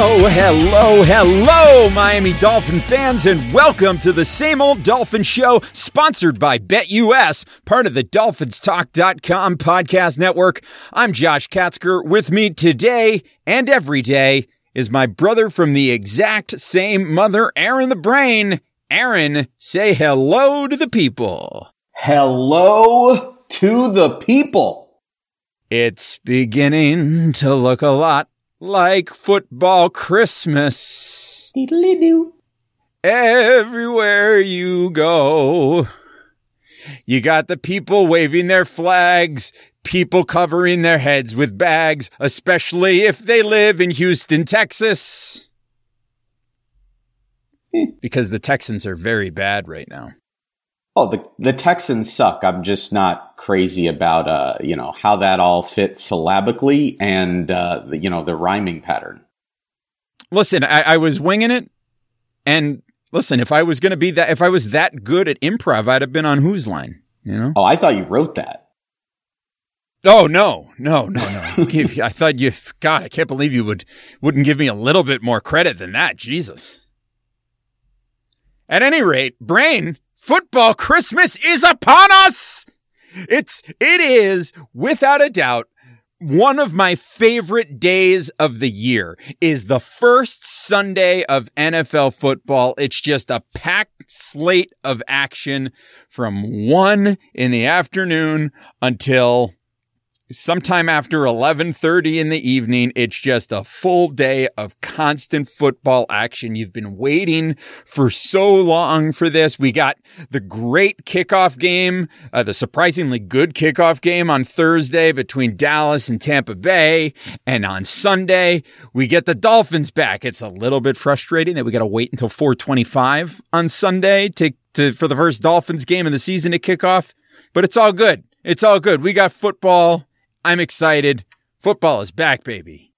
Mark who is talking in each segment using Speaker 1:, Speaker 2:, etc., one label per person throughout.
Speaker 1: Hello, hello, hello, Miami Dolphin fans, and welcome to the same old Dolphin Show, sponsored by BetUS, part of the DolphinsTalk.com podcast network. I'm Josh Katzker. With me today and every day is my brother from the exact same mother, Aaron the Brain. Aaron, say hello to the people.
Speaker 2: Hello to the people.
Speaker 1: It's beginning to look a lot like football Christmas. Everywhere you go, you got the people waving their flags, people covering their heads with bags, especially if they live in Houston, Texas. Hmm. Because the Texans are very bad right now.
Speaker 2: Oh, the the Texans suck. I'm just not crazy about uh, you know, how that all fits syllabically and uh, the, you know, the rhyming pattern.
Speaker 1: Listen, I, I was winging it, and listen, if I was going to be that, if I was that good at improv, I'd have been on Whose Line. You know?
Speaker 2: Oh, I thought you wrote that.
Speaker 1: Oh no, no, no, no! I thought you. God, I can't believe you would wouldn't give me a little bit more credit than that. Jesus. At any rate, brain football Christmas is upon us. It's it is without a doubt one of my favorite days of the year is the first Sunday of NFL football. It's just a packed slate of action from one in the afternoon until sometime after 11:30 in the evening it's just a full day of constant football action. You've been waiting for so long for this. We got the great kickoff game uh, the surprisingly good kickoff game on Thursday between Dallas and Tampa Bay. And on Sunday we get the Dolphins back. It's a little bit frustrating that we got to wait until 4:25 on Sunday to to for the first Dolphins game of the season to kick off but it's all good. It's all good. We got football I'm excited. Football is back, baby.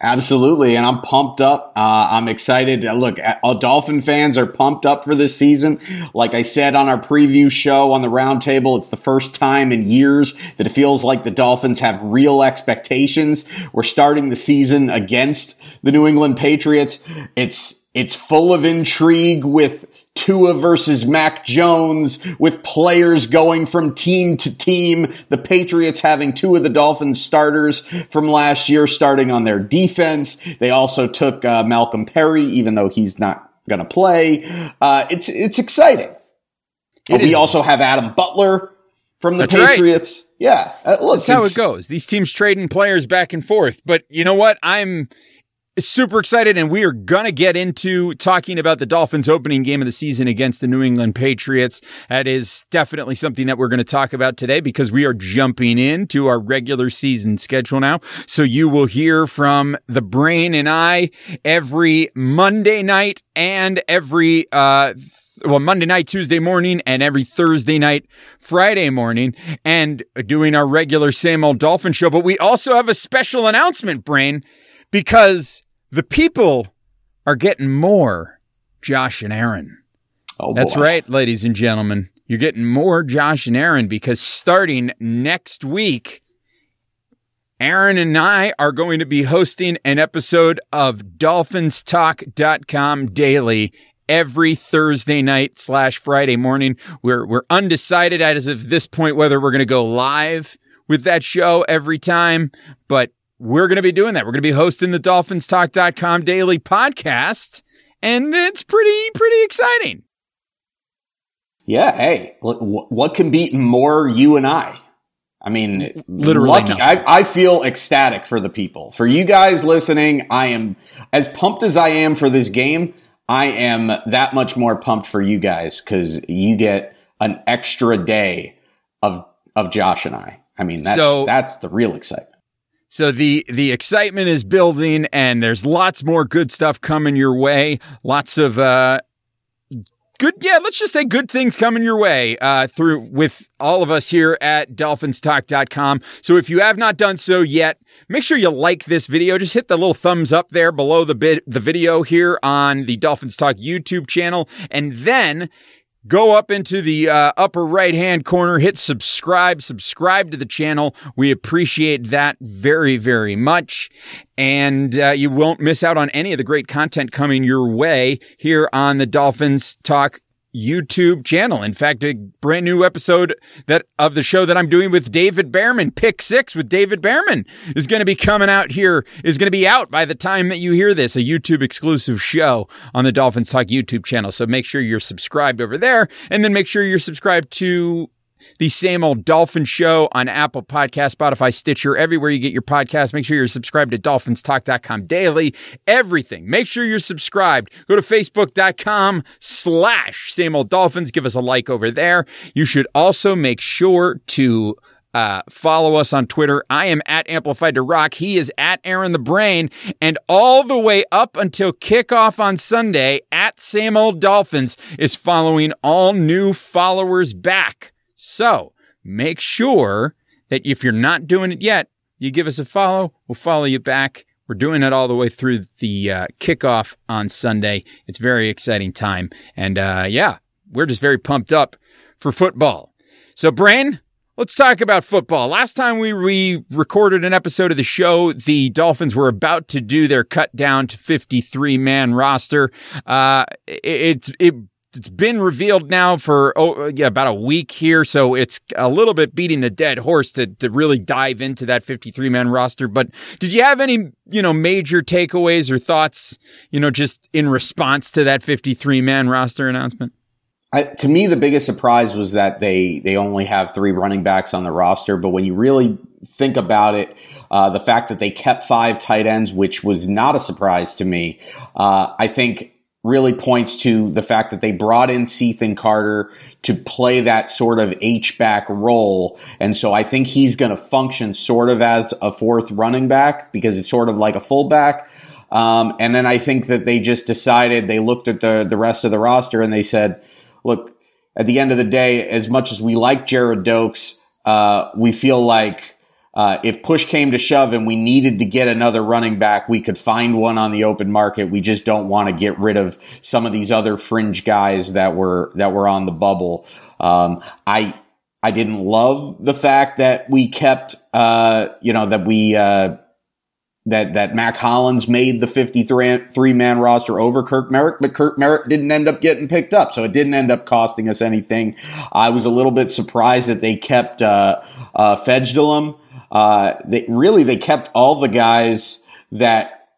Speaker 2: Absolutely, and I'm pumped up. Uh, I'm excited. Uh, Look, uh, Dolphin fans are pumped up for this season. Like I said on our preview show on the roundtable, it's the first time in years that it feels like the Dolphins have real expectations. We're starting the season against the New England Patriots. It's it's full of intrigue with Tua versus Mac Jones, with players going from team to team. The Patriots having two of the Dolphins starters from last year starting on their defense. They also took uh, Malcolm Perry, even though he's not going to play. Uh, it's it's exciting.
Speaker 1: It
Speaker 2: we also have Adam Butler from the
Speaker 1: That's right.
Speaker 2: Patriots. Yeah, uh, look,
Speaker 1: That's how it goes. These teams trading players back and forth. But you know what? I'm super excited, and we are going to get into talking about the Dolphins' opening game of the season against the New England Patriots. That is definitely something that we're going to talk about today because we are jumping into our regular season schedule now. So you will hear from the brain and I every Monday night and every, uh, well, Monday night, Tuesday morning, and every Thursday night, Friday morning, and doing our regular same old Dolphin show. But we also have a special announcement, Brain, because the people are getting more Josh and Aaron.
Speaker 2: Oh,
Speaker 1: That's
Speaker 2: boy.
Speaker 1: right, ladies and gentlemen. You're getting more Josh and Aaron because starting next week, Aaron and I are going to be hosting an episode of DolphinsTalk.com daily every Thursday night slash Friday morning. We're we're undecided as of this point whether we're going to go live with that show every time, but we're going to be doing that. We're going to be hosting the DolphinsTalk.com daily podcast, and it's pretty pretty exciting.
Speaker 2: Yeah, hey, what can beat more you and I? I mean,
Speaker 1: Literally
Speaker 2: lucky. I, I feel ecstatic for the people. For you guys listening, I am as pumped as I am for this game. I am that much more pumped for you guys because you get an extra day of of Josh and I. I mean, that's
Speaker 1: So-
Speaker 2: that's the real excitement.
Speaker 1: So the the excitement is building, and there's lots more good stuff coming your way. Lots of uh, good, yeah, let's just say good things coming your way uh, through with all of us here at DolphinsTalk.com. So if you have not done so yet, make sure you like this video. Just hit the little thumbs up there below the bit the video here on the Dolphins Talk YouTube channel, and then go up into the uh, upper right hand corner, hit subscribe, subscribe to the channel. We appreciate that very, very much. And uh, you won't miss out on any of the great content coming your way here on the Dolphins Talk YouTube channel. In fact, a brand new episode that of the show that I'm doing with David Behrman, Pick Six with David Behrman, is going to be coming out here. Is going to be out by the time that you hear this. A YouTube exclusive show on the Dolphins Talk YouTube channel. So make sure you're subscribed over there, and then make sure you're subscribed to the same old Dolphin Show on Apple Podcast, Spotify, Stitcher, everywhere you get your podcast. Make sure you're subscribed to dolphinstalk.com daily. Everything. Make sure you're subscribed. Go to facebook.com slash same old dolphins. Give us a like over there. You should also make sure to uh, follow us on Twitter. I am at Amplified to Rock. He is at Aaron the Brain. And all the way up until kickoff on Sunday at Same Old Dolphins is following all new followers back. So make sure that if you're not doing it yet, you give us a follow. We'll follow you back. We're doing it all the way through the uh, kickoff on Sunday. It's very exciting time. And uh, yeah, we're just very pumped up for football. So, Brain, let's talk about football. Last time we, we recorded an episode of the show, the Dolphins were about to do their cut down to 53 man roster. Uh, it, it's, it, it's been revealed now for oh, yeah, about a week here, so it's a little bit beating the dead horse to to really dive into that 53 man roster. But did you have any you know major takeaways or thoughts you know just in response to that 53 man roster announcement?
Speaker 2: I, to me, the biggest surprise was that they they only have three running backs on the roster. But when you really think about it, uh, the fact that they kept five tight ends, which was not a surprise to me, uh, I think really points to the fact that they brought in Cethan Carter to play that sort of H back role. And so I think he's going to function sort of as a fourth running back because it's sort of like a fullback. Um, and then I think that they just decided they looked at the, the rest of the roster and they said, look, at the end of the day, as much as we like Gerrid Doaks, uh, we feel like uh, if push came to shove and we needed to get another running back, we could find one on the open market. We just don't want to get rid of some of these other fringe guys that were that were on the bubble. Um, I I didn't love the fact that we kept, uh, you know, that we. Uh, that that Mack Hollins made the 53 man roster over Kirk Merritt, but Kirk Merritt didn't end up getting picked up, so it didn't end up costing us anything. I was a little bit surprised that they kept uh, uh. Uh, they really they kept all the guys that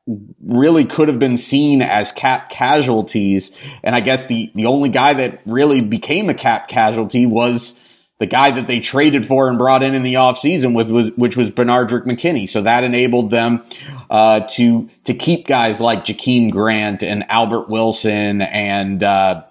Speaker 2: really could have been seen as cap casualties, and I guess the the only guy that really became a cap casualty was the guy that they traded for and brought in in the offseason with, with which was Benardrick McKinney. So that enabled them uh, to to keep guys like Jakeem Grant and Albert Wilson and uh,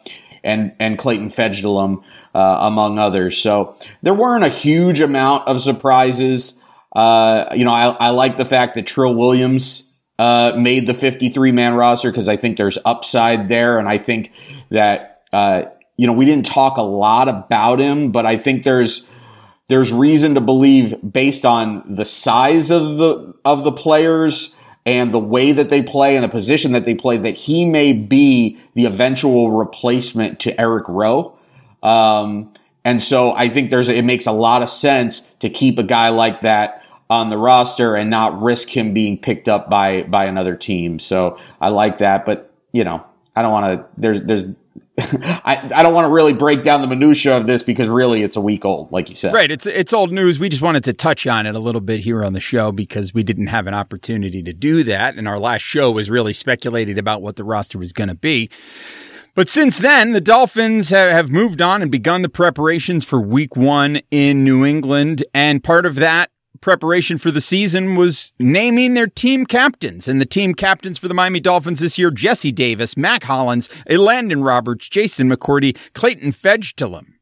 Speaker 2: and and Clayton Fejedelem uh, among others. So there weren't a huge amount of surprises. Uh, you know, I, I like the fact that Trill Williams uh, made the 53 man roster because I think there's upside there, and I think that uh, you know, we didn't talk a lot about him, but I think there's there's reason to believe based on the size of the of the players and the way that they play and the position that they play that he may be the eventual replacement to Eric Rowe. Um, and so I think there's it makes a lot of sense to keep a guy like that on the roster and not risk him being picked up by by another team. So I like that, but you know, I don't want to there's there's I, I don't want to really break down the minutia of this because really it's a week old, like you said.
Speaker 1: Right. It's it's old news. We just wanted to touch on it a little bit here on the show because we didn't have an opportunity to do that. And our last show was really speculating about what the roster was going to be. But since then, the Dolphins have moved on and begun the preparations for week one in New England. And part of that preparation for the season was naming their team captains. And the team captains for the Miami Dolphins this year, Jesse Davis, Mack Hollins, Elandon Roberts, Jason McCourty, Clayton Fejedelem.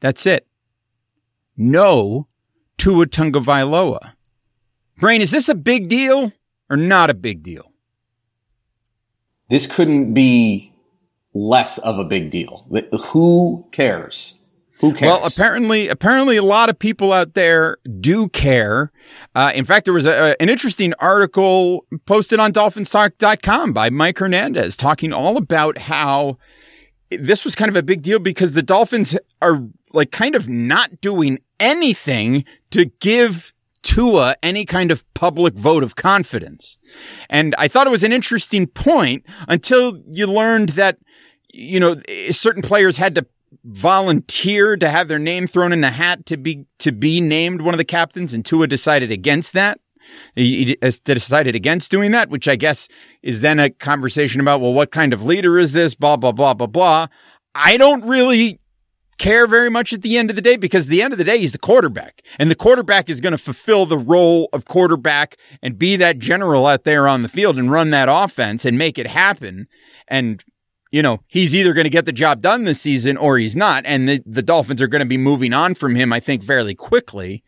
Speaker 1: That's it. No Tua Tagovailoa. Brain, is this a big deal or not a big deal?
Speaker 2: This couldn't be less of a big deal. Who cares? Who cares?
Speaker 1: Well, apparently, apparently, a lot of people out there do care. Uh, in fact, there was a, an interesting article posted on DolphinsTalk.com by Mike Hernandez talking all about how this was kind of a big deal because the Dolphins are like kind of not doing anything to give Tua any kind of public vote of confidence. And I thought it was an interesting point until you learned that, you know, certain players had to volunteer to have their name thrown in the hat to be to be named one of the captains, and Tua decided against that. He uh, decided against doing that, which I guess is then a conversation about well, what kind of leader is this? Blah blah blah blah blah. I don't really care very much at the end of the day because the end of the day he's the quarterback and the quarterback is going to fulfill the role of quarterback and be that general out there on the field and run that offense and make it happen and you know, he's either going to get the job done this season or he's not. And the, the Dolphins are going to be moving on from him, I think, fairly quickly.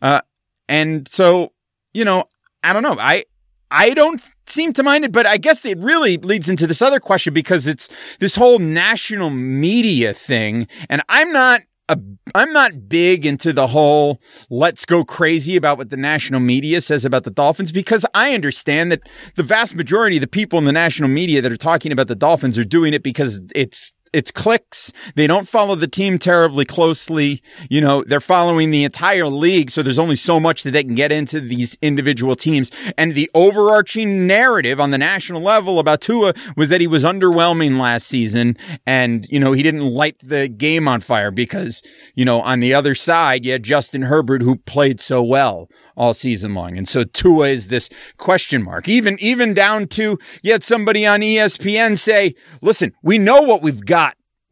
Speaker 1: Uh, and so, you know, I don't know. I, I don't seem to mind it, but I guess it really leads into this other question because it's this whole national media thing. And I'm not a, I'm not big into the whole let's go crazy about what the national media says about the Dolphins because I understand that the vast majority of the people in the national media that are talking about the Dolphins are doing it because it's it's clicks. They don't follow the team terribly closely. You know, they're following the entire league. So there's only so much that they can get into these individual teams. And the overarching narrative on the national level about Tua was that he was underwhelming last season. And, you know, he didn't light the game on fire because, you know, on the other side, you had Justin Herbert who played so well all season long. And so Tua is this question mark. Even, even down to you had somebody on ESPN say, listen, we know what we've got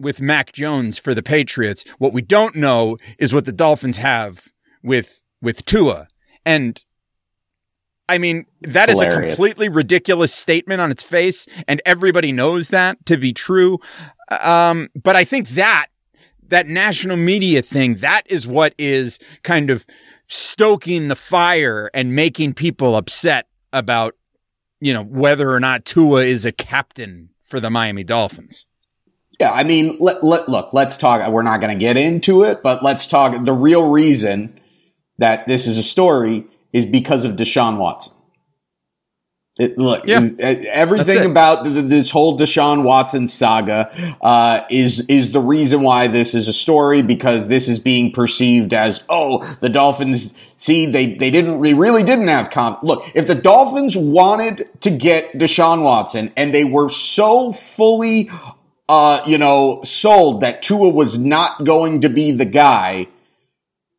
Speaker 1: with Mac Jones for the Patriots. What we don't know is what the Dolphins have with, with Tua. And I mean, that Hilarious. is a completely ridiculous statement on its face, and everybody knows that to be true. Um, but I think that that national media thing, that is what is kind of stoking the fire and making people upset about, you know, whether or not Tua is a captain for the Miami Dolphins.
Speaker 2: Yeah, I mean, let, let, look, let's talk. We're not going to get into it, but let's talk. The real reason that this is a story is because of Deshaun Watson. It, look, yeah. everything about this whole Deshaun Watson saga uh, is is the reason why this is a story because this is being perceived as oh the Dolphins see they they didn't they really didn't have confidence. Look, if the Dolphins wanted to get Deshaun Watson and they were so fully uh, you know sold that Tua was not going to be the guy,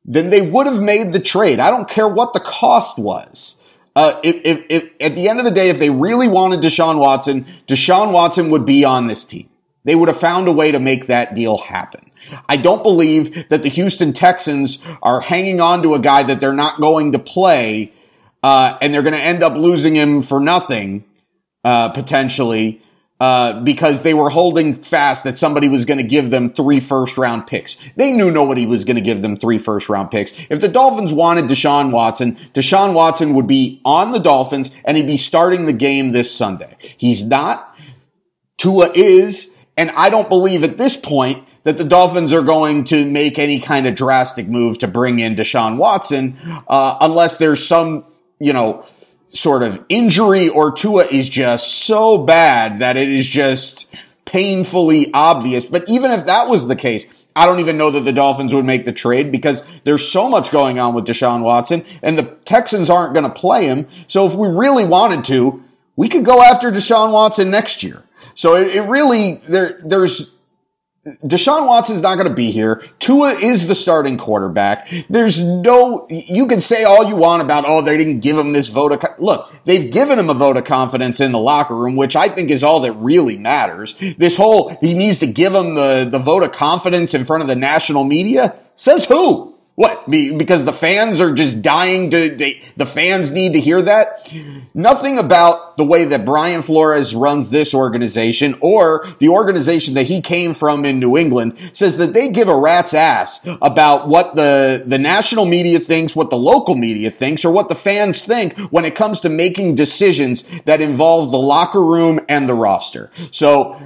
Speaker 2: then they would have made the trade. I don't care what the cost was. Uh, if, if, if, at the end of the day, if they really wanted Deshaun Watson, Deshaun Watson would be on this team. They would have found a way to make that deal happen. I don't believe that the Houston Texans are hanging on to a guy that they're not going to play, uh, and they're going to end up losing him for nothing, uh, potentially, uh, because they were holding fast that somebody was going to give them three first round picks. They knew nobody was going to give them three first round picks. If the Dolphins wanted Deshaun Watson, Deshaun Watson would be on the Dolphins and he'd be starting the game this Sunday. He's not. Tua is. And I don't believe at this point that the Dolphins are going to make any kind of drastic move to bring in Deshaun Watson, uh, unless there's some, you know, sort of injury or Tua is just so bad that it is just painfully obvious. But even if that was the case, I don't even know that the Dolphins would make the trade because there's so much going on with Deshaun Watson and the Texans aren't going to play him. So if we really wanted to, we could go after Deshaun Watson next year. So it, it really, there, there's, Deshaun Watson's not going to be here. Tua is the starting quarterback. There's no, you can say all you want about, oh, they didn't give him this vote of, look, they've given him a vote of confidence in the locker room, which I think is all that really matters. This whole, he needs to give him the, the vote of confidence in front of the national media. Says who? What? Because the fans are just dying to, they, the fans need to hear that? Nothing about the way that Brian Flores runs this organization or the organization that he came from in New England says that they give a rat's ass about what the, the national media thinks, what the local media thinks, or what the fans think when it comes to making decisions that involve the locker room and the roster. So,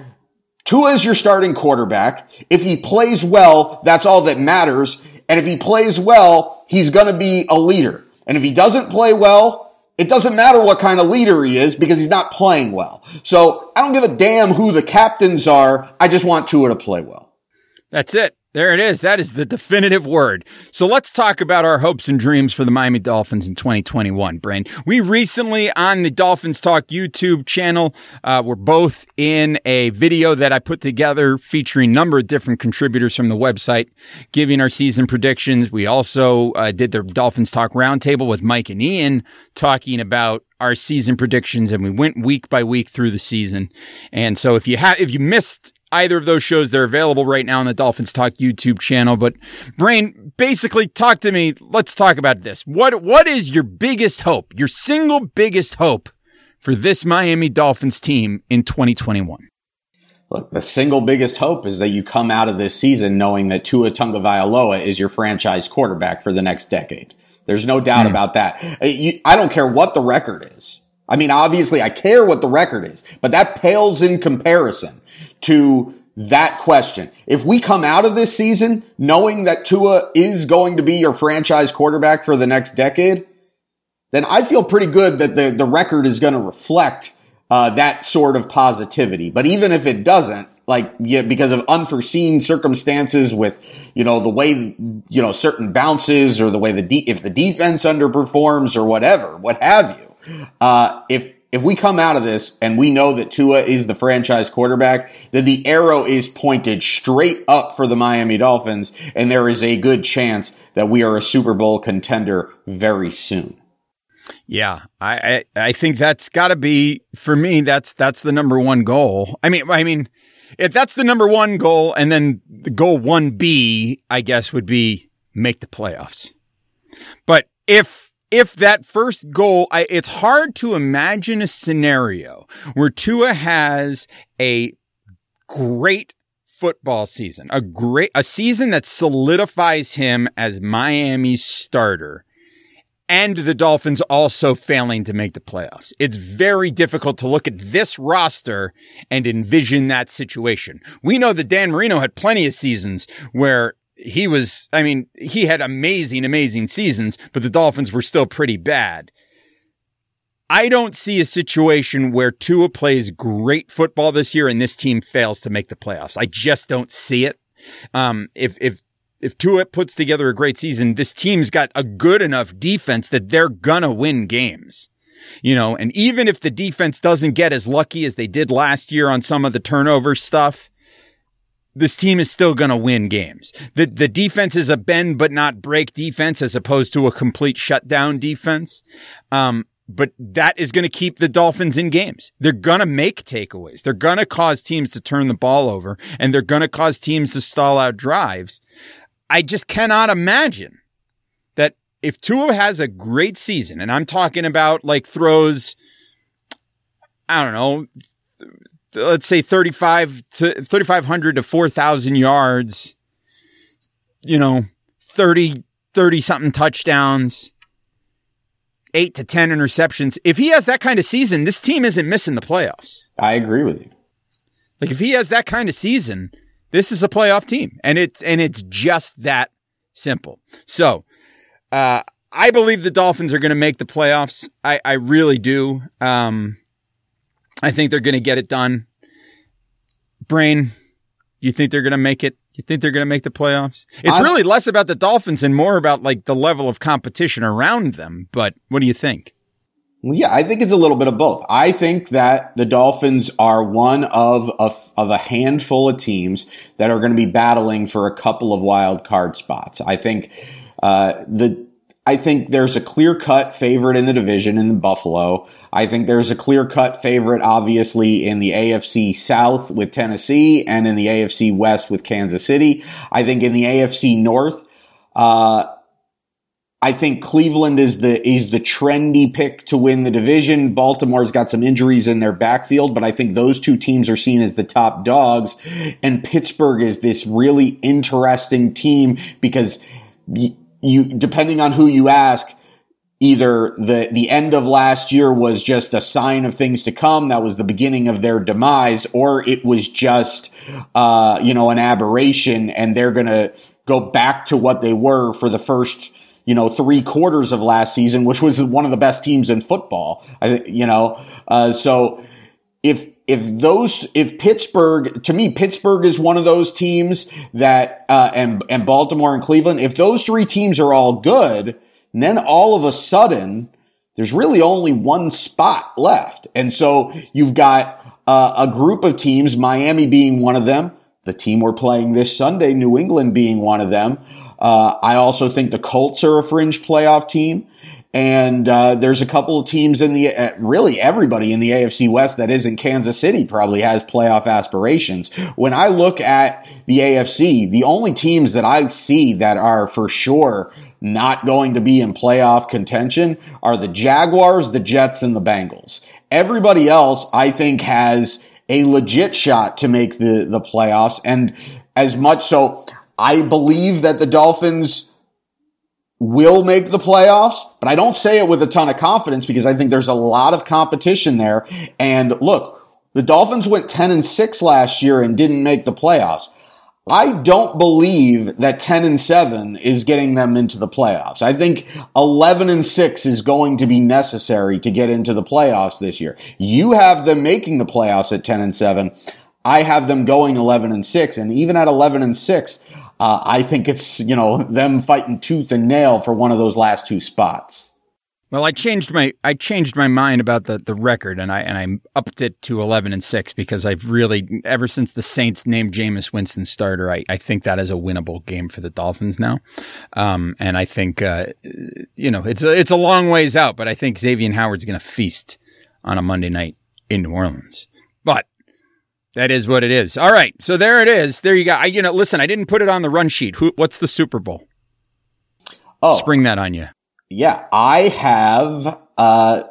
Speaker 2: Tua is your starting quarterback. If he plays well, that's all that matters. And if he plays well, he's going to be a leader. And if he doesn't play well, it doesn't matter what kind of leader he is because he's not playing well. So I don't give a damn who the captains are. I just want Tua to play well.
Speaker 1: That's it. There it is. That is the definitive word. So let's talk about our hopes and dreams for the Miami Dolphins in 2021, Brain. We recently on the Dolphins Talk YouTube channel, uh, we're both in a video that I put together featuring a number of different contributors from the website, giving our season predictions. We also uh, did the Dolphins Talk Roundtable with Mike and Ian talking about our season predictions and we went week by week through the season. And so if you have, if you missed either of those shows. They're available right now on the Dolphins Talk YouTube channel. But Brain, basically talk to me. Let's talk about this. What what is your biggest hope, your single biggest hope for this Miami Dolphins team in 2021?
Speaker 2: Look, the single biggest hope is that you come out of this season knowing that Tua Tagovailoa is your franchise quarterback for the next decade. There's no doubt mm. about that. Uh, I don't care what the record is. I mean, obviously I care what the record is, but that pales in comparison to that question. If we come out of this season knowing that Tua is going to be your franchise quarterback for the next decade, then I feel pretty good that the, the record is going to reflect uh, that sort of positivity. But even if it doesn't, like, yeah, because of unforeseen circumstances with, you know, the way, you know, certain bounces or the way the, de- if the defense underperforms or whatever, what have you, uh, if, if we come out of this and we know that Tua is the franchise quarterback, then the arrow is pointed straight up for the Miami Dolphins, and there is a good chance that we are a Super Bowl contender very soon.
Speaker 1: Yeah, I I, I think that's got to be for me. That's that's the number one goal. I mean, I mean, if that's the number one goal, and then the goal one B, I guess, would be make the playoffs. But if if that first goal, I, it's hard to imagine a scenario where Tua has a great football season, a great, a season that solidifies him as Miami's starter and the Dolphins also failing to make the playoffs. It's very difficult to look at this roster and envision that situation. We know that Dan Marino had plenty of seasons where he was, I mean, he had amazing, amazing seasons, but the Dolphins were still pretty bad. I don't see a situation where Tua plays great football this year and this team fails to make the playoffs. I just don't see it. Um, if, if, if Tua puts together a great season, this team's got a good enough defense that they're gonna win games. You know, and even if the defense doesn't get as lucky as they did last year on some of the turnover stuff, this team is still going to win games. The the defense is a bend but not break defense as opposed to a complete shutdown defense. Um, but that is going to keep the Dolphins in games. They're going to make takeaways. They're going to cause teams to turn the ball over and they're going to cause teams to stall out drives. I just cannot imagine that if Tua has a great season and I'm talking about like throws, I don't know, let's say 35 to 3500 to 4000 yards you know 30 30 something touchdowns 8 to 10 interceptions if he has that kind of season this team isn't missing the playoffs
Speaker 2: i agree with you
Speaker 1: like if he has that kind of season this is a playoff team and it's and it's just that simple so uh I believe the Dolphins are going to make the playoffs. I, I really do. Um, I think they're going to get it done. Brain, you think they're going to make it? You think they're going to make the playoffs? It's I, really less about the Dolphins and more about like the level of competition around them. But what do you think?
Speaker 2: Yeah, I think it's a little bit of both. I think that the Dolphins are one of a, of a handful of teams that are going to be battling for a couple of wild card spots. I think uh, the I think there's a clear cut favorite in the division in Buffalo. I think there's a clear cut favorite, obviously, in the AFC South with Tennessee and in the AFC West with Kansas City. I think in the AFC North, uh, I think Cleveland is the is the trendy pick to win the division. Baltimore's got some injuries in their backfield, but I think those two teams are seen as the top dogs. And Pittsburgh is this really interesting team because you, you depending on who you ask, either the the end of last year was just a sign of things to come that was the beginning of their demise or it was just uh, you know an aberration and they're going to go back to what they were for the first you know, three quarters of last season, which was one of the best teams in football. I, you know, uh, so if if those if Pittsburgh to me Pittsburgh is one of those teams that uh, and and Baltimore and Cleveland if those three teams are all good then all of a sudden there's really only one spot left and so you've got uh, a group of teams Miami being one of them the team we're playing this Sunday New England being one of them uh, I also think the Colts are a fringe playoff team. And uh, there's a couple of teams in the uh, really everybody in the AFC West that isn't Kansas City probably has playoff aspirations. When I look at the AFC, the only teams that I see that are for sure not going to be in playoff contention are the Jaguars, the Jets, and the Bengals. Everybody else, I think, has a legit shot to make the the playoffs, and as much so, I believe that the Dolphins will make the playoffs, but I don't say it with a ton of confidence because I think there's a lot of competition there. And look, the Dolphins went 10 and 6 last year and didn't make the playoffs. I don't believe that 10 and 7 is getting them into the playoffs. I think 11 and 6 is going to be necessary to get into the playoffs this year. You have them making the playoffs at 10 and 7. I have them going 11 and 6. And even at 11 and 6, uh, I think it's, you know, them fighting tooth and nail for one of those last two spots.
Speaker 1: Well, I changed my I changed my mind about the, the record and I and I upped it to eleven and six because I've really ever since the Saints named Jameis Winston starter, I, I think that is a winnable game for the Dolphins now, um, and I think uh, you know it's a it's a long ways out, but I think Xavier Howard's going to feast on a Monday night in New Orleans. That is what it is. All right. So there it is. There you go. I, you know, listen, I didn't put it on the run sheet. Who, what's the Super Bowl?
Speaker 2: Oh,
Speaker 1: Spring that on you.
Speaker 2: Yeah. I have, uh,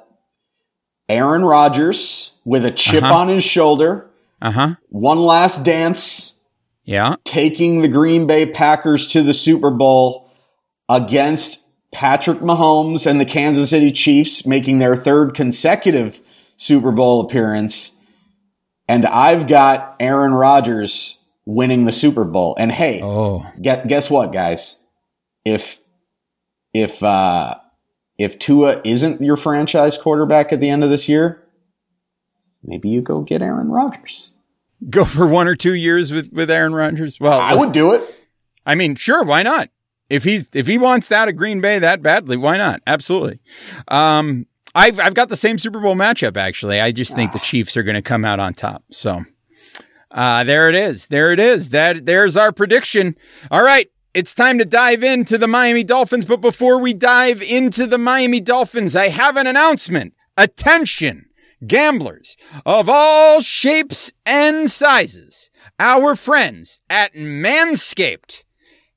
Speaker 2: Aaron Rodgers with a chip
Speaker 1: Uh-huh.
Speaker 2: on his shoulder.
Speaker 1: Uh huh.
Speaker 2: One last dance,
Speaker 1: Yeah.
Speaker 2: taking the Green Bay Packers to the Super Bowl against Patrick Mahomes and the Kansas City Chiefs, making their third consecutive Super Bowl appearance. And I've got Aaron Rodgers winning the Super Bowl. And hey,
Speaker 1: Oh.
Speaker 2: Guess, guess what, guys? If if uh, if Tua isn't your franchise quarterback at the end of this year, maybe you go get Aaron Rodgers.
Speaker 1: Go for one or two years with, with Aaron Rodgers. Well,
Speaker 2: I would do it.
Speaker 1: I mean, sure, why not? If he's if he wants that at Green Bay that badly, why not? Absolutely. Um, I've I've got the same Super Bowl matchup actually. I just think the Chiefs are going to come out on top. So, uh, there it is. There it is. That there's our prediction. All right. It's time to dive into the Miami Dolphins. But before we dive into the Miami Dolphins, I have an announcement. Attention, gamblers of all shapes and sizes. Our friends at Manscaped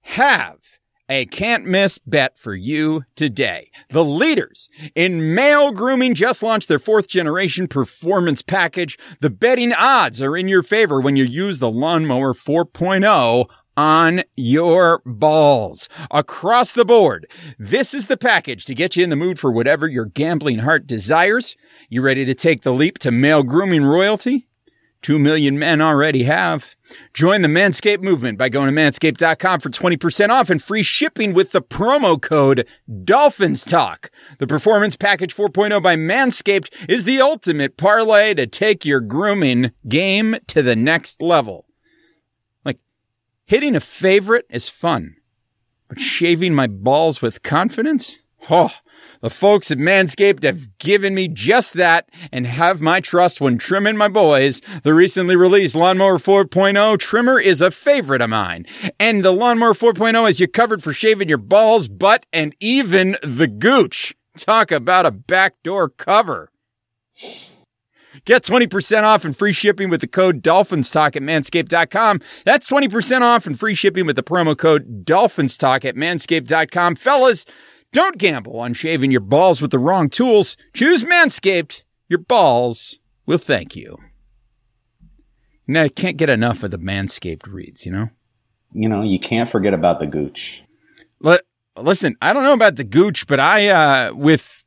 Speaker 1: have a can't miss bet for you today. The leaders in male grooming just launched their fourth generation performance package. The betting odds are in your favor when you use the lawnmower 4.0 on your balls across the board. This is the package to get you in the mood for whatever your gambling heart desires. You ready to take the leap to male grooming royalty? Two million men already have. Join the Manscaped movement by going to manscaped.com for 20% off and free shipping with the promo code Dolphins Talk. The Performance Package 4.0 by Manscaped is the ultimate parlay to take your grooming game to the next level. Like, hitting a favorite is fun, but shaving my balls with confidence? Oh, the folks at Manscaped have given me just that and have my trust when trimming my boys. The recently released Lawnmower 4.0 trimmer is a favorite of mine. And the Lawnmower 4.0 has you covered for shaving your balls, butt, and even the gooch. Talk about a backdoor cover. Get 20% off and free shipping with the code Dolphins Talk at manscaped.com. That's 20% off and free shipping with the promo code Dolphins Talk at manscaped.com. Fellas, Don't gamble on shaving your balls with the wrong tools. Choose Manscaped. Your balls will thank you. Now, I can't get enough of the Manscaped reads, you know?
Speaker 2: You know, you can't forget about the gooch.
Speaker 1: Listen, I don't know about the gooch, but I, uh, with,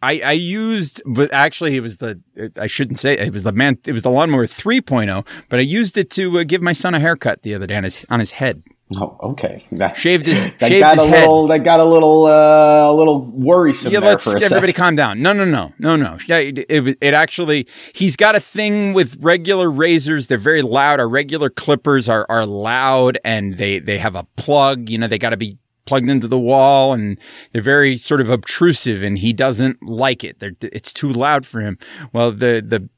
Speaker 1: I, I used, but actually it was the, I shouldn't say it was the man, it was the lawnmower 3.0, but I used it to uh, give my son a haircut the other day on his, on his head.
Speaker 2: Oh, okay. That,
Speaker 1: Shaved his, shaved
Speaker 2: got
Speaker 1: his
Speaker 2: a
Speaker 1: head.
Speaker 2: little. That got a little. Uh, a little worrisome
Speaker 1: yeah,
Speaker 2: there
Speaker 1: let's
Speaker 2: for a
Speaker 1: everybody
Speaker 2: second.
Speaker 1: calm down. No, no, no, no, no. Yeah, it, it, it actually, he's got a thing with regular razors. They're very loud. Our regular clippers are are loud, and they they have a plug. You know, they got to be plugged into the wall, and they're very sort of obtrusive. And he doesn't like it. They're, it's too loud for him. Well, the the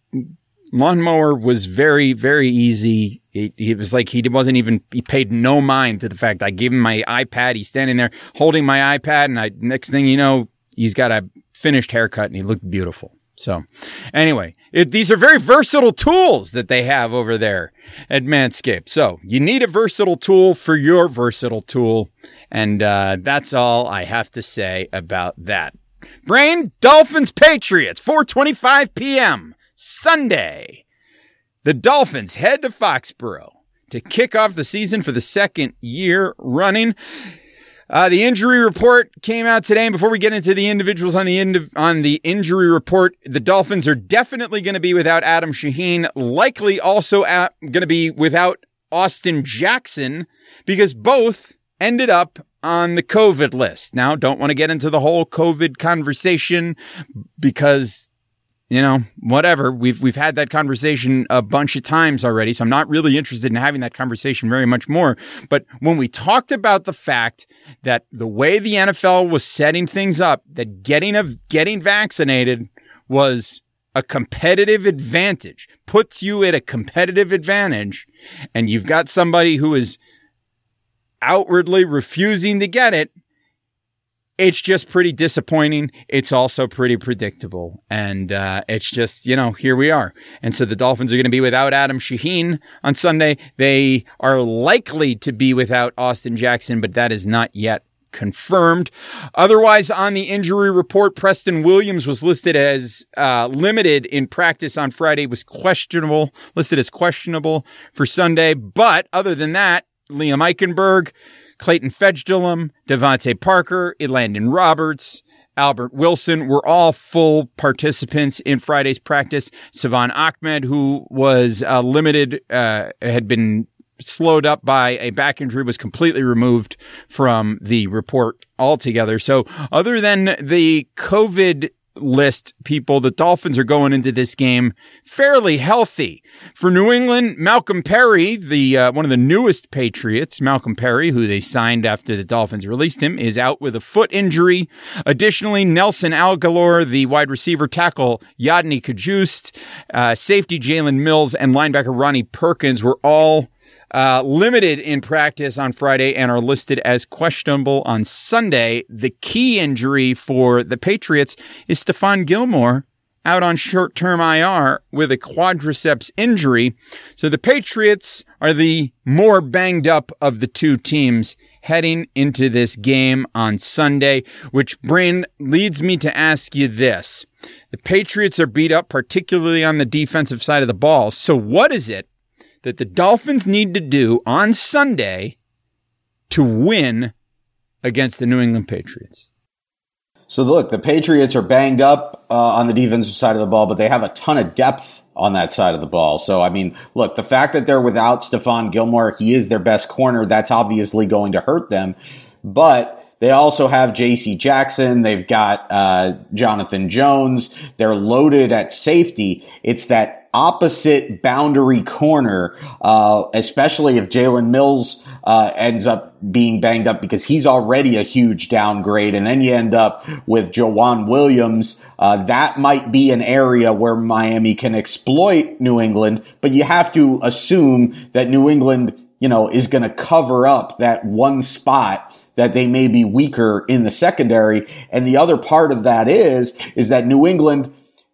Speaker 1: lawnmower was very very easy it, it was like he wasn't even he paid no mind to the fact i gave him my ipad. He's standing there holding my ipad and i next thing you know he's got a finished haircut and he looked beautiful. So anyway it, these are very versatile tools that they have over there at manscaped. So you need a versatile tool for your versatile tool. And uh, that's all i have to say about that. Brain dolphins patriots 4.25 p.m Sunday, the Dolphins head to Foxborough to kick off the season for the second year running. Uh, the injury report came out today, and before we get into the individuals on the on the injury report, the Dolphins are definitely going to be without Adam Shaheen, likely also going to be without Austin Jackson, because both ended up on the COVID list. Now, don't want to get into the whole COVID conversation because you know, whatever. We've we've had that conversation a bunch of times already, so I'm not really interested in having that conversation very much more. But when we talked about the fact that the way the NFL was setting things up, that getting of getting vaccinated was a competitive advantage, puts you at a competitive advantage, and you've got somebody who is outwardly refusing to get it, it's just pretty disappointing. It's also pretty predictable. And uh, it's just, you know, here we are. And so the Dolphins are going to be without Adam Shaheen on Sunday. They are likely to be without Austin Jackson, but that is not yet confirmed. Otherwise, on the injury report, Preston Williams was listed as uh, limited in practice on Friday, was questionable, listed as questionable for Sunday. But other than that, Liam Eichenberg, Clayton Fejedelem, DeVante Parker, Elandon Roberts, Albert Wilson were all full participants in Friday's practice. Salvon Ahmed, who was uh, limited, uh, had been slowed up by a back injury, was completely removed from the report altogether. So, other than the COVID list people, the Dolphins are going into this game fairly healthy. For New England, Malcolm Perry, the uh, one of the newest Patriots, Malcolm Perry, who they signed after the Dolphins released him, is out with a foot injury. Additionally, Nelson Agholor, the wide receiver tackle, Yodny Cajuste, uh, safety Jalen Mills, and linebacker Ronnie Perkins were all uh, limited in practice on Friday and are listed as questionable on Sunday. The key injury for the Patriots is Stephon Gilmore out on short term IR with a quadriceps injury. So the Patriots are the more banged up of the two teams heading into this game on Sunday, which Brain leads me to ask you this. The Patriots are beat up, particularly on the defensive side of the ball. So what is it that the Dolphins need to do on Sunday to win against the New England Patriots?
Speaker 2: So look, the Patriots are banged up uh, on the defensive side of the ball, but they have a ton of depth on that side of the ball. So I mean, look, the fact that they're without Stephon Gilmore, he is their best corner. That's obviously going to hurt them, but. They also have J.C. Jackson. They've got uh, Jonathan Jones. They're loaded at safety. It's that opposite boundary corner, uh, especially if Jalen Mills uh, ends up being banged up because he's already a huge downgrade, and then you end up with Joejuan Williams. Uh, that might be an area where Miami can exploit New England, but you have to assume that New England you know, is going to cover up that one spot that they may be weaker in the secondary. And the other part of that is, is that New England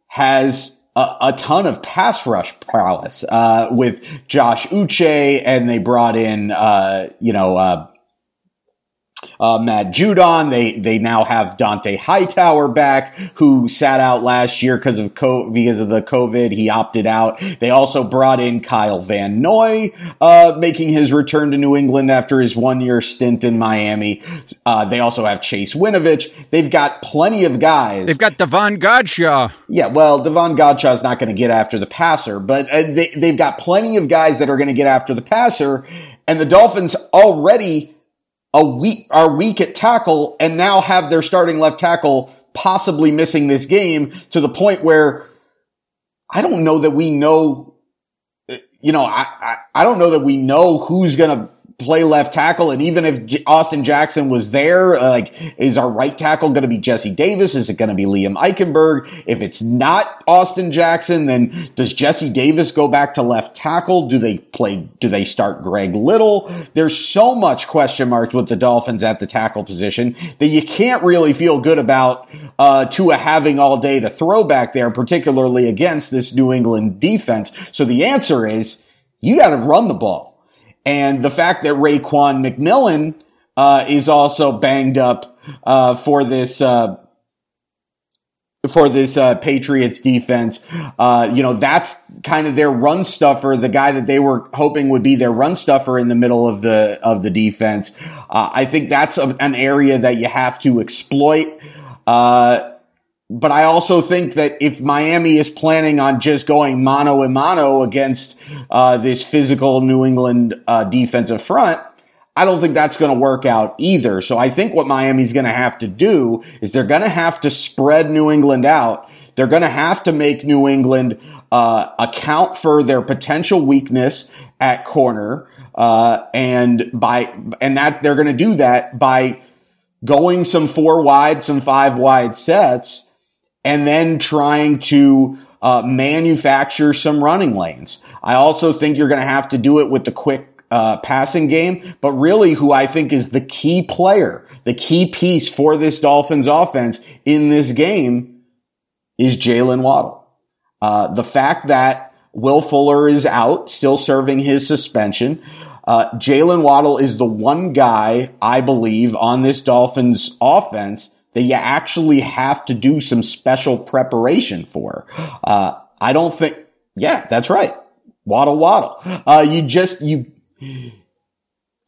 Speaker 2: has a, a ton of pass rush prowess, uh, with Josh Uche and they brought in, uh, you know, uh, Matt Judon. They they now have Dont'a Hightower back, who sat out last year because of co- because of the COVID. He opted out. They also brought in Kyle Van Noy, uh, making his return to New England after his one year stint in Miami. Uh, they also have Chase Winovich. They've got plenty of guys.
Speaker 1: They've got Davon Godchaux.
Speaker 2: Yeah, well, Godchaux is not going to get after the passer, but uh, they, they've got plenty of guys that are going to get after the passer. And the Dolphins already a week are weak at tackle and now have their starting left tackle possibly missing this game to the point where I don't know that we know, you know, I, I, I don't know that we know who's going to play left tackle. And even if J- Austin Jackson was there, uh, like, is our right tackle going to be Jesse Davis? Is it going to be Liam Eichenberg? If it's not Austin Jackson, then does Jesse Davis go back to left tackle? Do they play, do they start Greg Little? There's so much question marks with the Dolphins at the tackle position that you can't really feel good about, uh, Tua having all day to throw back there, particularly against this New England defense. So the answer is you got to run the ball. And the fact that Raekwon McMillan uh, is also banged up uh, for this uh, for this uh, Patriots defense, uh, you know that's kind of their run stuffer. The guy that they were hoping would be their run stuffer in the middle of the of the defense. Uh, I think that's a, an area that you have to exploit. But I also think that if Miami is planning on just going mano a mano against uh, this physical New England uh, defensive front, I don't think that's going to work out either. So I think what Miami's going to have to do is they're going to have to spread New England out. They're going to have to make New England uh, account for their potential weakness at corner, uh, and by and that they're going to do that by going some four wide, some five wide sets and then trying to uh, manufacture some running lanes. I also think you're going to have to do it with the quick uh, passing game, but really who I think is the key player, the key piece for this Dolphins offense in this game is Jaylen Waddle. Uh, the fact that Will Fuller is out, still serving his suspension. Uh, Jaylen Waddle is the one guy I believe on this Dolphins offense that you actually have to do some special preparation for. Uh, I don't think, yeah, that's right. Waddle, waddle. Uh, you just, you,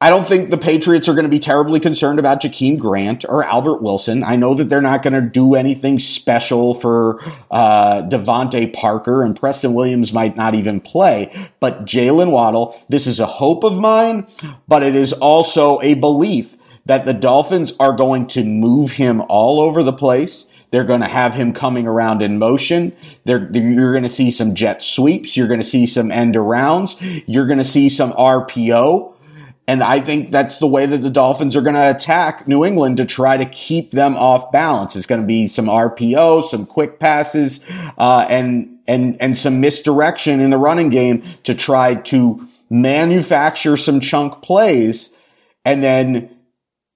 Speaker 2: I don't think the Patriots are going to be terribly concerned about Jakeem Grant or Albert Wilson. I know that they're not going to do anything special for uh, DeVante Parker and Preston Williams might not even play. But Jaylen Waddle, this is a hope of mine, but it is also a belief that the Dolphins are going to move him all over the place. They're going to have him coming around in motion. They're, you're going to see some jet sweeps. You're going to see some end arounds. You're going to see some RPO. And I think that's the way that the Dolphins are going to attack New England to try to keep them off balance. It's going to be some RPO, some quick passes, uh, and, and, and some misdirection in the running game to try to manufacture some chunk plays and then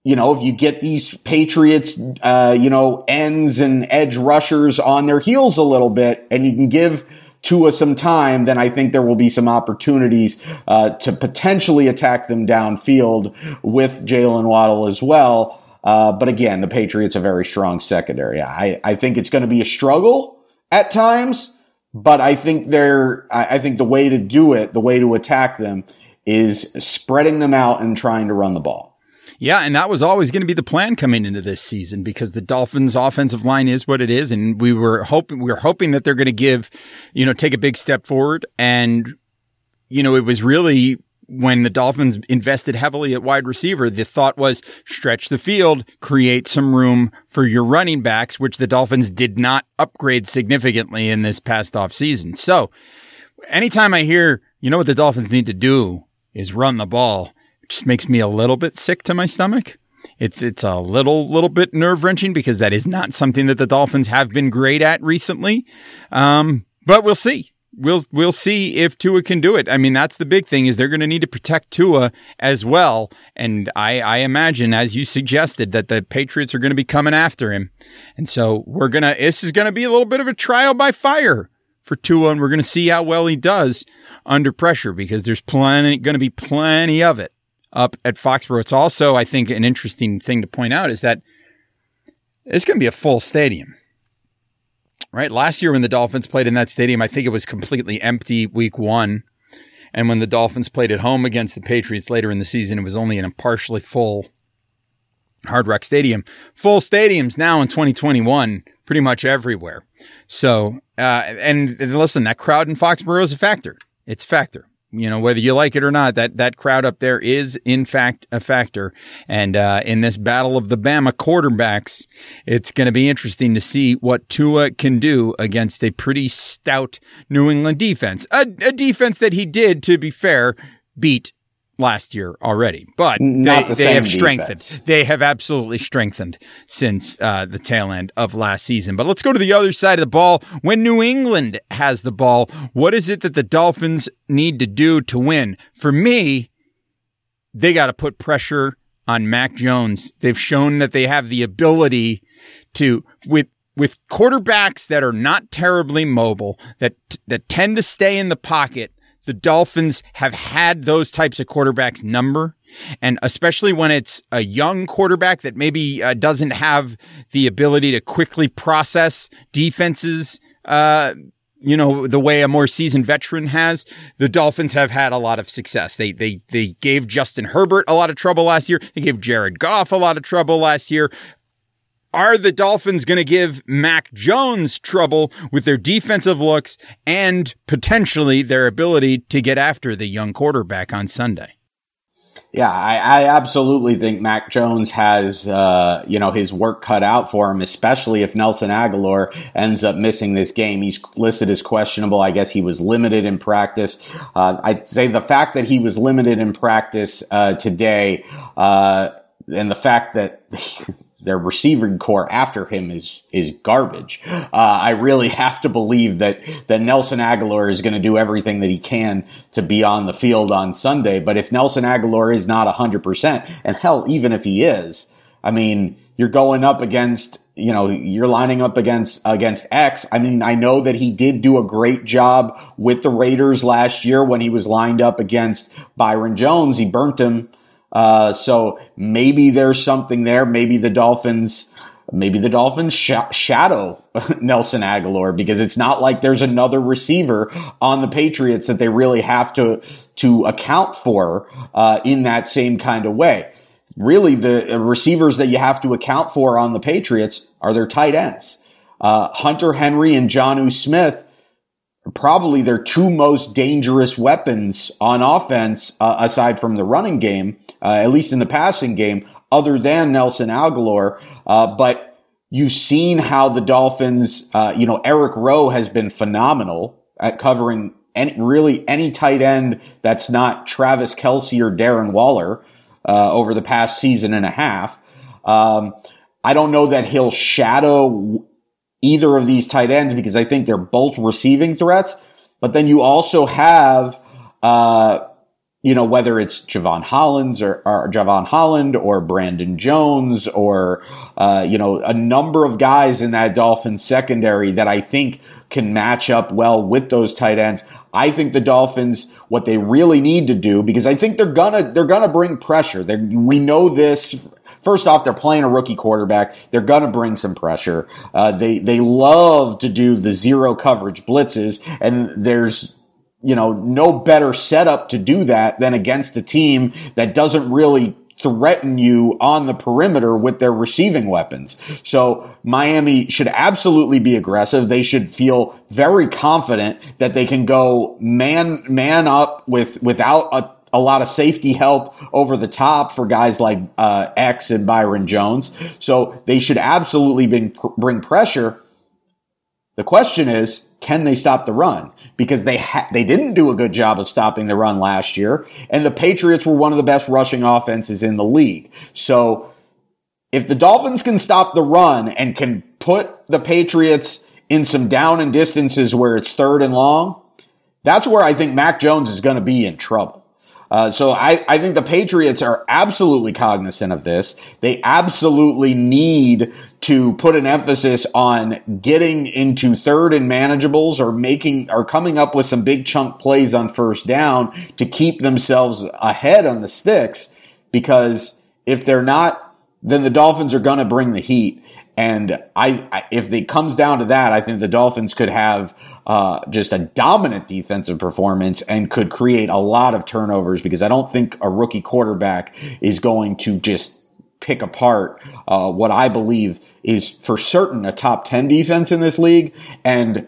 Speaker 2: you know, if you get these Patriots, uh, you know, ends and edge rushers on their heels a little bit and you can give Tua some time, then I think there will be some opportunities, uh, to potentially attack them downfield with Jaylen Waddle as well. Uh, but again, the Patriots are very strong secondary. I, I think it's going to be a struggle at times, but I think they're, I, I think the way to do it, the way to attack them is spreading them out and trying to run the ball.
Speaker 1: Yeah, and that was always going to be the plan coming into this season because the Dolphins' offensive line is what it is, and we were hoping we were hoping that they're going to give, you know, take a big step forward. And you know, it was really when the Dolphins invested heavily at wide receiver, the thought was stretch the field, create some room for your running backs, which the Dolphins did not upgrade significantly in this past off season. So, anytime I hear, you know what the Dolphins need to do is run the ball just makes me a little bit sick to my stomach. It's it's a little little bit nerve wrenching because that is not something that the Dolphins have been great at recently. Um, but we'll see. We'll we'll see if Tua can do it. I mean, that's the big thing is they're going to need to protect Tua as well. And I, I imagine, as you suggested, that the Patriots are going to be coming after him. And so we're gonna. This is going to be a little bit of a trial by fire for Tua, and we're going to see how well he does under pressure because there's plenty going to be plenty of it up at Foxborough. It's also, I think, an interesting thing to point out is that it's going to be a full stadium. Right? Last year when the Dolphins played in that stadium, I think it was completely empty week one. And when the Dolphins played at home against the Patriots later in the season, it was only in a partially full Hard Rock Stadium. Full stadiums now in 2021, pretty much everywhere. So, uh, and listen, that crowd in Foxborough is a factor. It's a factor you know, whether you like it or not, that, that crowd up there is in fact a factor. And, uh, in this battle of the Bama quarterbacks, it's going to be interesting to see what Tua can do against a pretty stout New England defense. A, a defense that he did, to be fair, beat last year already, but
Speaker 2: Not
Speaker 1: they,
Speaker 2: the
Speaker 1: they have strengthened.
Speaker 2: defense.
Speaker 1: They have absolutely strengthened since uh, the tail end of last season. But let's go to the other side of the ball. When New England has the ball, what is it that the Dolphins need to do to win? For me, they got to put pressure on Mac Jones. They've shown that they have the ability to with with quarterbacks that are not terribly mobile that that tend to stay in the pocket. The Dolphins have had those types of quarterbacks number, and especially when it's a young quarterback that maybe uh, doesn't have the ability to quickly process defenses. Uh, you know, the way a more seasoned veteran has, the Dolphins have had a lot of success. They, they, they gave Justin Herbert a lot of trouble last year. They gave Jared Goff a lot of trouble last year. Are the Dolphins going to give Mac Jones trouble with their defensive looks and potentially their ability to get after the young quarterback on Sunday?
Speaker 2: Yeah, I, I absolutely think Mac Jones has, uh, you know, his work cut out for him, especially if Nelson Agholor ends up missing this game. He's listed as questionable. I guess he was limited in practice. Uh, I'd say the fact that he was limited in practice uh, today, uh, and the fact that their receiving core after him is is garbage. Uh, I really have to believe that that Nelson Agholor is going to do everything that he can to be on the field on Sunday. But if Nelson Agholor is not hundred percent, and hell, even if he is, I mean, you're going up against you know you're lining up against against X. I mean, I know that he did do a great job with the Raiders last year when he was lined up against Byron Jones. He burnt him. Uh, so maybe there's something there. Maybe the Dolphins, maybe the Dolphins sh- shadow Nelson Agholor because it's not like there's another receiver on the Patriots that they really have to to account for uh, in that same kind of way. Really, the receivers that you have to account for on the Patriots are their tight ends. Uh, Hunter Henry and Jonnu Smith probably their two most dangerous weapons on offense, uh, aside from the running game uh, at least in the passing game, other than Nelson Agholor. Uh, but you've seen how the Dolphins, uh, you know, Eric Rowe has been phenomenal at covering any, really any tight end that's not Travis Kelce or Darren Waller uh, over the past season and a half. Um, I don't know that he'll shadow either of these tight ends because I think they're both receiving threats. But then you also have, uh, you know, whether it's Jevon Hollands or, or Jevon Holland or Brandon Jones or, uh, you know, a number of guys in that Dolphins secondary that I think can match up well with those tight ends. I think the Dolphins, what they really need to do, because I think they're gonna, they're gonna bring pressure. They're, we know this. First off, they're playing a rookie quarterback. They're gonna bring some pressure. Uh, they, they love to do the zero coverage blitzes and there's, you know, no better setup to do that than against a team that doesn't really threaten you on the perimeter with their receiving weapons. So Miami should absolutely be aggressive. They should feel very confident that they can go man, man up with, without a, a lot of safety help over the top for guys like uh, X and Byron Jones. So they should absolutely bring, bring pressure. The question is, can they stop the run? Because they ha- they didn't do a good job of stopping the run last year, and the Patriots were one of the best rushing offenses in the league. So if the Dolphins can stop the run and can put the Patriots in some down and distances where it's third and long, that's where I think Mac Jones is going to be in trouble. Uh, so I, I think the Patriots are absolutely cognizant of this. They absolutely need to put an emphasis on getting into third and manageables or making or coming up with some big chunk plays on first down to keep themselves ahead on the sticks. because if they're not, then the Dolphins are going to bring the heat. And I, I, if it comes down to that, I think the Dolphins could have uh, just a dominant defensive performance and could create a lot of turnovers because I don't think a rookie quarterback is going to just pick apart uh, what I believe is for certain a top 10 defense in this league and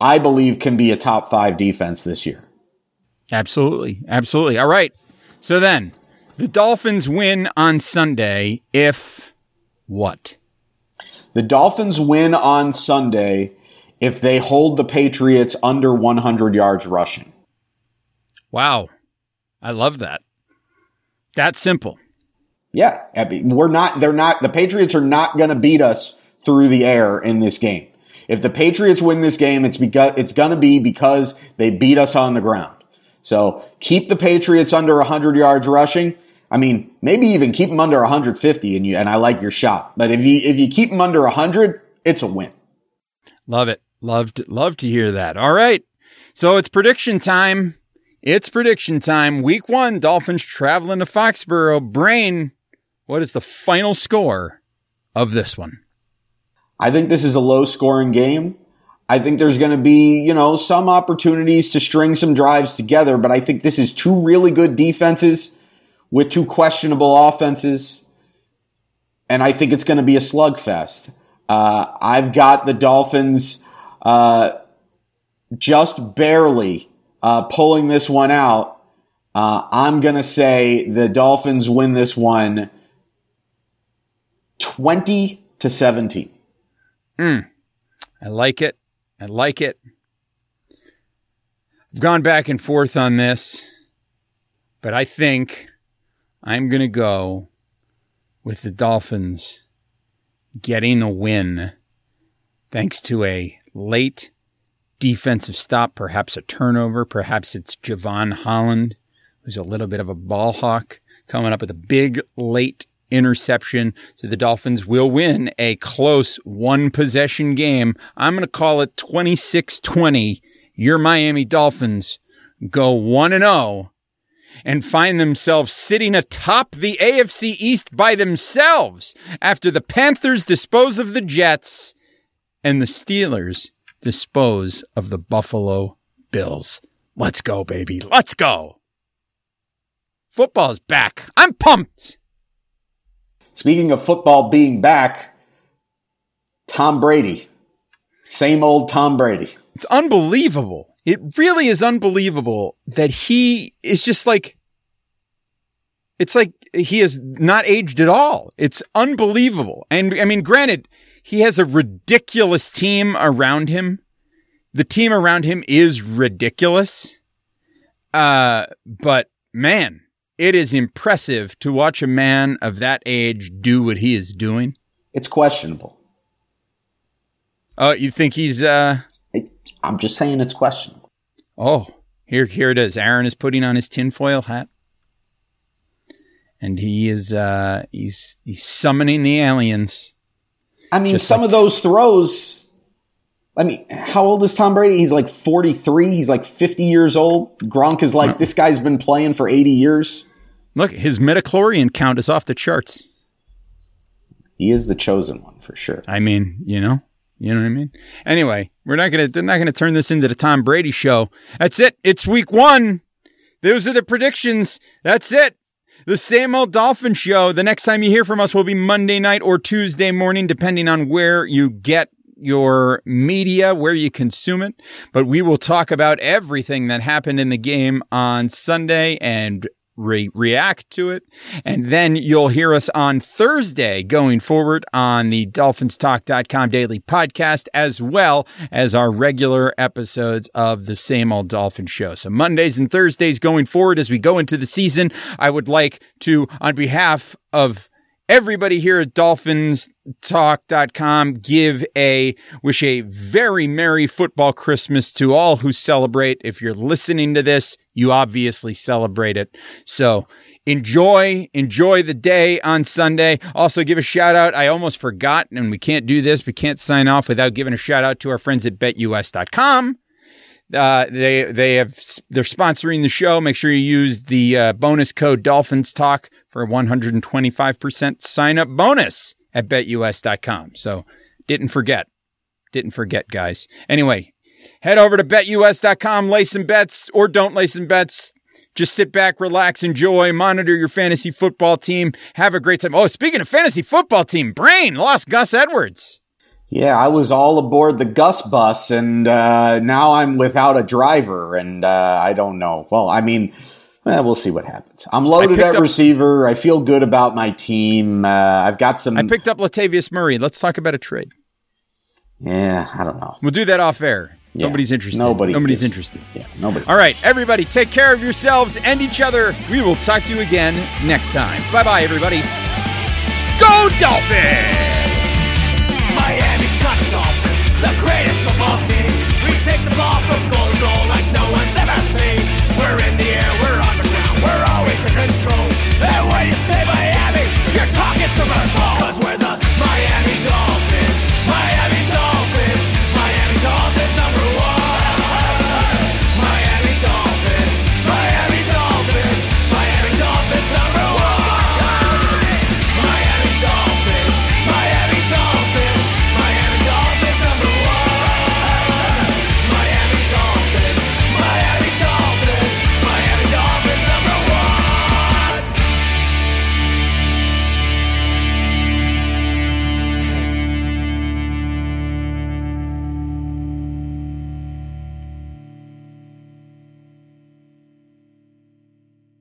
Speaker 2: I believe can be a top five defense this year.
Speaker 1: Absolutely. Absolutely. All right. So then the Dolphins win on Sunday if what?
Speaker 2: The Dolphins win on Sunday if they hold the Patriots under 100 yards rushing.
Speaker 1: Wow. I love that. That simple.
Speaker 2: Yeah. We're not, they're not, the Patriots are not going to beat us through the air in this game. If the Patriots win this game, it's because, it's going to be because they beat us on the ground. So keep the Patriots under 100 yards rushing. I mean, maybe even keep them under 150 and you, and I like your shot. But if you, if you keep them under 100, it's a win.
Speaker 1: Love it. Loved, love to hear that. All right. So it's prediction time. It's prediction time. Week one, Dolphins traveling to Foxborough. Brain, what is the final score of this one?
Speaker 2: I think this is a low scoring game. I think there's going to be, you know, some opportunities to string some drives together, but I think this is two really good defenses with two questionable offenses. And I think it's going to be a slugfest. Uh, I've got the Dolphins uh, just barely uh, pulling this one out. Uh, I'm going to say the Dolphins win this one 20 to 17.
Speaker 1: Mm, I like it. I like it. I've gone back and forth on this, but I think I'm going to go with the Dolphins getting a win thanks to a late defensive stop, perhaps a turnover, perhaps it's Jevon Holland, who's a little bit of a ball hawk, coming up with a big late interception. So the Dolphins will win a close one possession game. I'm going to call it 26 20. Your Miami Dolphins go 1 and 0 and find themselves sitting atop the AFC East by themselves after the Panthers dispose of the Jets and the Steelers dispose of the Buffalo Bills. Let's go, baby. Let's go. Football's back. I'm pumped.
Speaker 2: Speaking of football being back, Tom Brady. Same old Tom Brady.
Speaker 1: It's unbelievable. It really is unbelievable that he is just like, it's like he has not aged at all. It's unbelievable. And I mean, granted, he has a ridiculous team around him. The team around him is ridiculous. Uh, but man, it is impressive to watch a man of that age do what he is doing.
Speaker 2: It's questionable.
Speaker 1: Oh, you think he's, uh,
Speaker 2: I'm just saying it's questionable.
Speaker 1: Oh, here, here it is. Aaron is putting on his tinfoil hat, and he is uh, he's he's summoning the aliens.
Speaker 2: I mean, some like of those throws. I mean, how old is Tom Brady? He's like 43. He's like 50 years old. Gronk is like, this guy's been playing for 80 years.
Speaker 1: Look, his midichlorian count is off the charts.
Speaker 2: He is the chosen one for sure.
Speaker 1: I mean, you know, you know what I mean? Anyway, we're not gonna they're not gonna turn this into the Tom Brady show. That's it. It's week one. Those are the predictions. That's it. The same old Dolphin show. The next time you hear from us will be Monday night or Tuesday morning, depending on where you get your media, where you consume it. But we will talk about everything that happened in the game on Sunday and re- react to it. And then you'll hear us on Thursday going forward on the dolphinstalk.com daily podcast, as well as our regular episodes of the same old Dolphin show. So Mondays and Thursdays going forward as we go into the season, I would like to, on behalf of everybody here at dolphinstalk.com give a wish a very merry football christmas to all who celebrate. If you're listening to this you obviously celebrate it. So enjoy enjoy the day on sunday. Also give a shout out. I almost forgot and we can't do this. We can't sign off without giving a shout out to our friends at betus.com uh, they they have they're sponsoring the show. Make sure you use the uh, bonus code Dolphins Talk for a 125% sign up bonus at betus.com. So didn't forget. Didn't forget, guys. Anyway, head over to betus.com, lay some bets or don't lay some bets. Just sit back, relax, enjoy, monitor your fantasy football team. Have a great time. Oh, speaking of fantasy football team, Brain lost Gus Edwards.
Speaker 2: Yeah, I was all aboard the Gus bus, and uh, now I'm without a driver, and uh, I don't know. Well, I mean, well, we'll see what happens. I'm loaded at
Speaker 1: up-
Speaker 2: receiver. I feel good about my team. Uh, I've got some.
Speaker 1: I picked up Latavius Murray. Let's talk about a trade.
Speaker 2: yeah, I don't know.
Speaker 1: We'll do that off air.
Speaker 2: Yeah,
Speaker 1: Nobody's interested.
Speaker 2: nobody
Speaker 1: Nobody's
Speaker 2: gives-
Speaker 1: interested.
Speaker 2: Yeah, nobody.
Speaker 1: All right, everybody, take care of yourselves and each other. We will talk to you again next time. Bye bye, everybody. Go Dolphins!
Speaker 3: Miami's got the Dolphins, the greatest football team. We take the ball from goal to goal like Cause we're